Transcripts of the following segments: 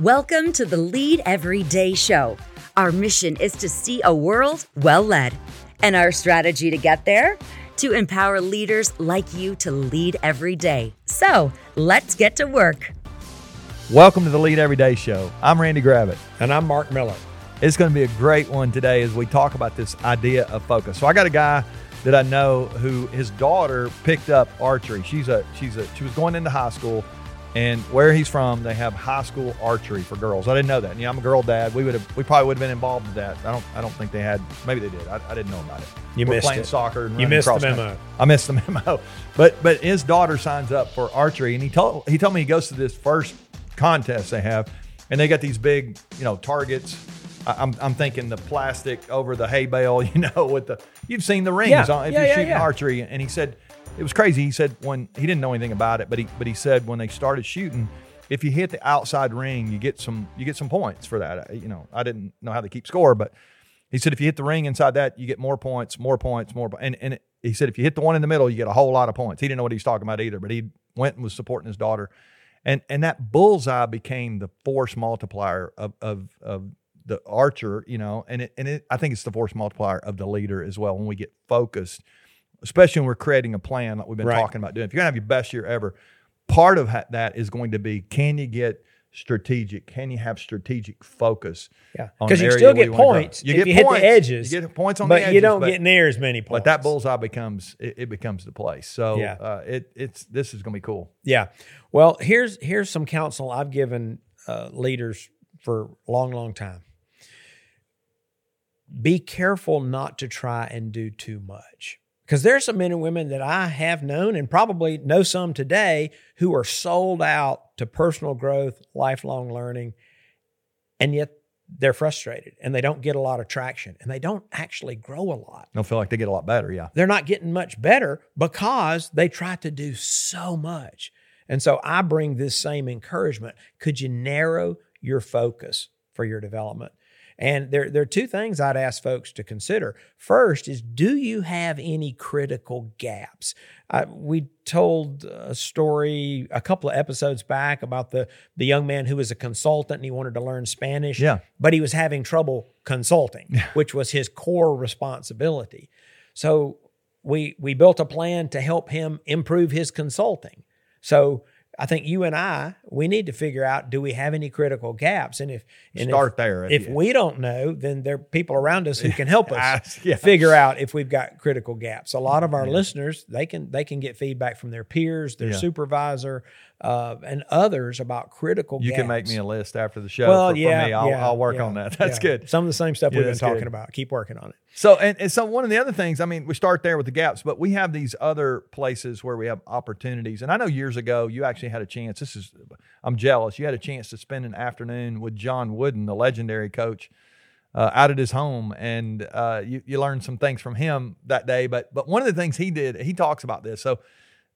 Welcome to the Lead Every Day show. Our mission is to see a world well led. And our strategy to get there? To empower leaders like you to lead every day. So let's get to work. Welcome to the Lead Everyday Show. I'm Randy Gravitt. And I'm Mark Miller. It's going to be a great one today as we talk about this idea of focus. So I got a guy that I know who his daughter picked up archery. She's a she's a she was going into high school and where he's from, they have high school archery for girls. I didn't know that. And, yeah, I'm a girl dad. We would have, we probably would have been involved with that. I don't, I don't think they had. Maybe they did. I, I didn't know about it. You We're missed playing it. soccer. You missed the cross country. memo. I missed the memo. But but his daughter signs up for archery, and he told he told me he goes to this first contest they have, and they got these big you know targets. I- I'm, I'm thinking the plastic over the hay bale, you know, with the you've seen the rings Yeah. on if Yeah, you're yeah, shooting archery, and he said it was crazy. He said when he didn't know anything about it, but he but he said when they started shooting, if you hit the outside ring, you get some you get some points for that. You know, I didn't know how to keep score, but he said if you hit the ring inside that, you get more points, more points, more. And and he said if you hit the one in the middle, you get a whole lot of points. He didn't know what he was talking about either, but he went and was supporting his daughter, and and that bullseye became the force multiplier of of of the archer, you know, and it and it I think it's the force multiplier of the leader as well when we get focused, especially when we're creating a plan like we've been Right. talking about doing. If you're gonna have your best year ever, part of that is going to be can you get strategic? Can you have strategic focus? Yeah. Because you still get wanna points You get you hit points. the edges. You get points on but the edges, you don't but, get near as many points. but that bullseye becomes it, it becomes the place. So Yeah. uh, it it's this is gonna be cool. Yeah. Well, here's here's some counsel I've given uh, leaders for a long, long time. Be careful not to try and do too much. Because there's some men and women that I have known and probably know some today who are sold out to personal growth, lifelong learning, and yet they're frustrated and they don't get a lot of traction and they don't actually grow a lot They'll feel like they get a lot better. Yeah. they're not getting much better because they try to do so much. And so I bring this same encouragement. Could you narrow your focus for your development? And there, there are two things I'd ask folks to consider. First is, do you have any critical gaps? Uh, we told a story a couple of episodes back about the, the young man who was a consultant and he wanted to learn Spanish, Yeah. but he was having trouble consulting, which was his core responsibility. So we we built a plan to help him improve his consulting. So I think you and I we need to figure out do we have any critical gaps and if and Start if, there. If we don't know, then there are people around us who can help us Ask, yeah. figure out if we've got critical gaps. A lot of our listeners they can they can get feedback from their peers, their Yeah. supervisor, uh, and others about critical. you gaps. can make me a list after the show. well, for, for yeah, me. I'll, yeah, I'll work yeah, on that. That's yeah. good. Some of the same stuff we've been talking good. about. Keep working on it. So and, and so one of the other things, I mean, we start there with the gaps, but we have these other places where we have opportunities. And I know years ago you actually had a chance. This is I'm jealous. You had a chance to spend an afternoon with John Wooden, the legendary coach, uh, out at his home, and uh, you you learned some things from him that day. But but one of the things he did, he talks about this. So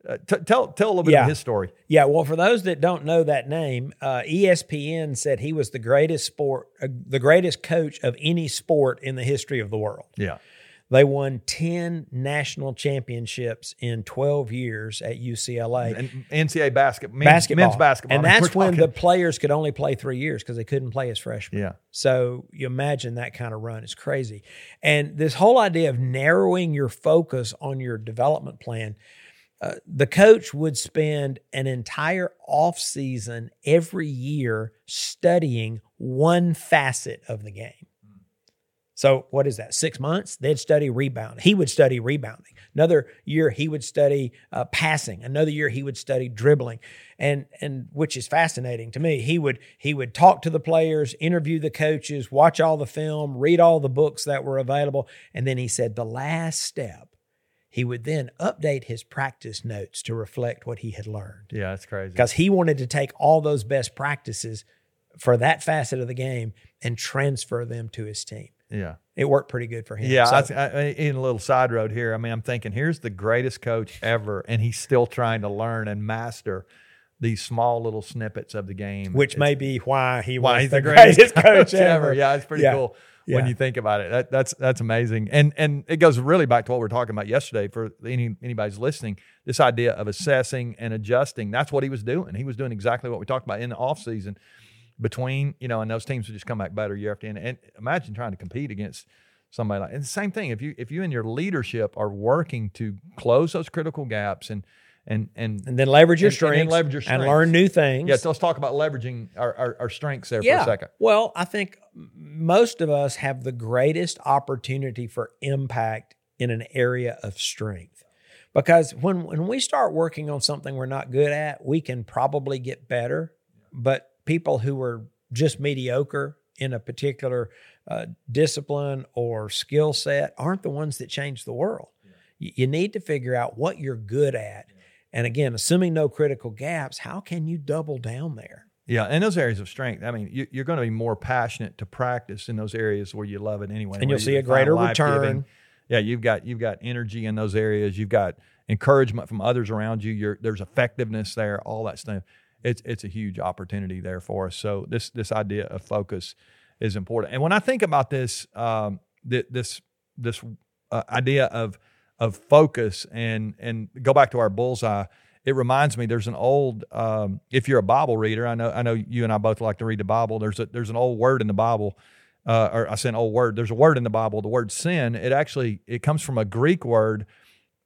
uh, t- tell tell a little bit Yeah. of his story. Yeah, well, for those that don't know that name, uh, ESPN said he was the greatest sport, uh, the greatest coach of any sport in the history of the world. Yeah. They won ten national championships in twelve years at UCLA. And NCAA basket, men's, basketball, men's basketball, and that's when the players could only play three years because they couldn't play as freshmen. yeah. So you imagine that kind of run. It's crazy. And this whole idea of narrowing your focus on your development plan, uh, the coach would spend an entire off season every year studying one facet of the game. So what is that? Six months? They'd study rebounding. He would study rebounding. Another year he would study uh, passing. Another year he would study dribbling, and and which is fascinating to me. He would he would talk to the players, interview the coaches, watch all the film, read all the books that were available, and then he said the last step. He would then update his practice notes to reflect what he had learned Yeah, that's crazy. because he wanted to take all those best practices for that facet of the game and transfer them to his team. Yeah. It worked pretty good for him. Yeah, So- I, I, in a little side road here. I mean, I'm thinking here's the greatest coach ever, and he's still trying to learn and master these small little snippets of the game, which It's may be why he why was he's the greatest, coach ever. Yeah, it's pretty Yeah. cool when you think about it. That, that's that's amazing, and and it goes really back to what we were talking about yesterday. For any anybody's listening, this idea of assessing and adjusting. That's what he was doing. He was doing exactly what we talked about in the off season. between, you know, and those teams would just come back better year after year. And imagine trying to compete against somebody like and the same thing. If you if you and your leadership are working to close those critical gaps and and and and then leverage your and- and leverage your and learn new things. yeah, so let's talk about leveraging our, our, our strengths there yeah. for a second. Well, I think most of us have the greatest opportunity for impact in an area of strength. Because when when we start working on something we're not good at, we can probably get better. But people who are just mediocre in a particular uh, discipline or skill set aren't the ones that change the world. Y- You need to figure out what you're good at. And again, assuming no critical gaps, how can you double down there? Yeah, in those areas of strength, I mean, you, you're going to be more passionate to practice in those areas where you love it anyway, And you'll see a greater return. Yeah, you've got you've got energy in those areas. You've got encouragement from others around you. You're, there's effectiveness there. All that stuff. It's it's a huge opportunity there for us. So this this idea of focus is important. And when I think about this, um, th- this this uh, idea of of focus and and go back to our bullseye it reminds me there's an old um, if you're a bible reader i know i know you and i both like to read the bible there's a there's an old word in the bible uh, or i say an old word there's a word in the bible the word sin it actually it comes from a greek word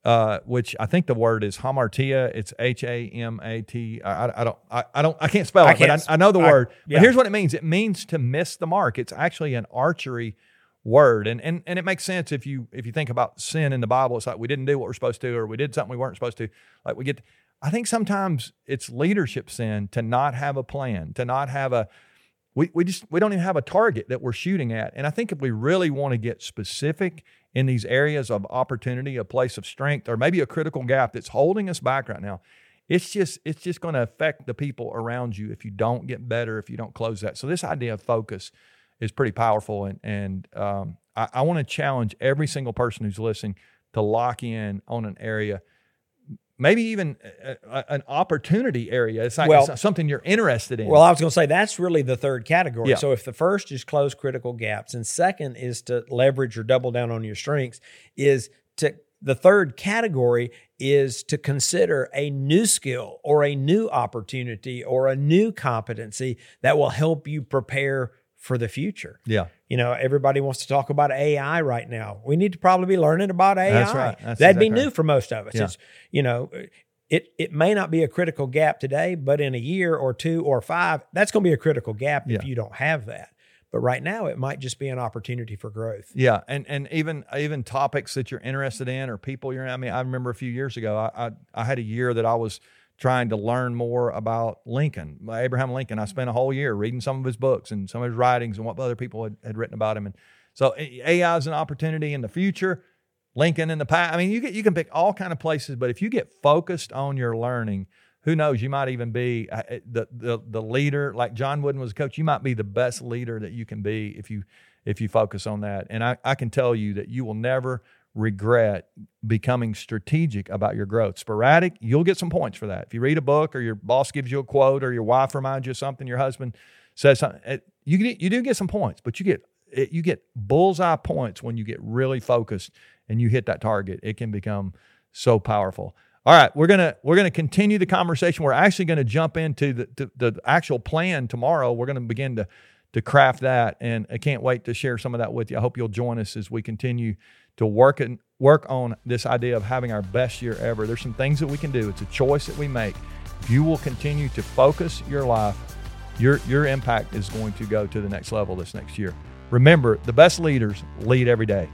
uh, which I think the word is hamartia. It's H A M A T. I, I- don't, I, I don't, I can't spell I it, but can't I, I know the word. yeah. But here's what it means. It means to miss the mark. It's actually an archery word, and and and it makes sense if you if you think about sin in the Bible. It's like we didn't do what we're supposed to, or we did something we weren't supposed to. Like we get. I think sometimes it's leadership sin to not have a plan, to not have a. We, we just we don't even have a target that we're shooting at. And I think if we really want to get specific in these areas of opportunity, a place of strength, or maybe a critical gap that's holding us back right now, it's just it's just going to affect the people around you if you don't get better, if you don't close that. So this idea of focus is pretty powerful, and and um, I, I want to challenge every single person who's listening to lock in on an area, maybe even a, a- an opportunity area. It's like Well- it's something you're interested in. Well, I was going to say that's really the third category. Yeah. So if the first is close critical gaps, and second is to leverage or double down on your strengths, is to the third category is to consider a new skill or a new opportunity or a new competency that will help you prepare for the future. yeah. You know, everybody wants to talk about AI right now. We need to probably be learning about AI. That's right. That's That'd be new right. for most of us. Yeah. It's, you know, it it may not be a critical gap today, but in a year or two or five, that's going to be a critical gap if you don't have that. But right now, it might just be an opportunity for growth. Yeah, and and even even topics that you're interested in or people you're. I mean, I remember a few years ago, I I, I had a year that I was trying to learn more about Lincoln, Abraham Lincoln. I spent a whole year reading some of his books and some of his writings and what other people had, had written about him. And so AI is an opportunity in the future. Lincoln in the past. I mean, you get you can pick all kind of places, but if you get focused on your learning, who knows? You might even be uh, the the the leader. Like John Wooden was a coach. You might be the best leader that you can be if you if you focus on that. And I, I can tell you that you will never regret becoming strategic about your growth. Sporadic, you'll get some points for that. If you read a book or your boss gives you a quote or your wife reminds you of something, your husband says something, you get you do get some points, but you get you get bullseye points when you get really focused and you hit that target. It can become so powerful. All right, we're gonna we're gonna continue the conversation. We're actually gonna jump into the to, the actual plan tomorrow. We're gonna begin to to craft that, and I can't wait to share some of that with you. I hope you'll join us as we continue to work and work on this idea of having our best year ever. There's some things that we can do. It's a choice that we make. If you will continue to focus your life, your your impact is going to go to the next level this next year. Remember, the best leaders lead every day.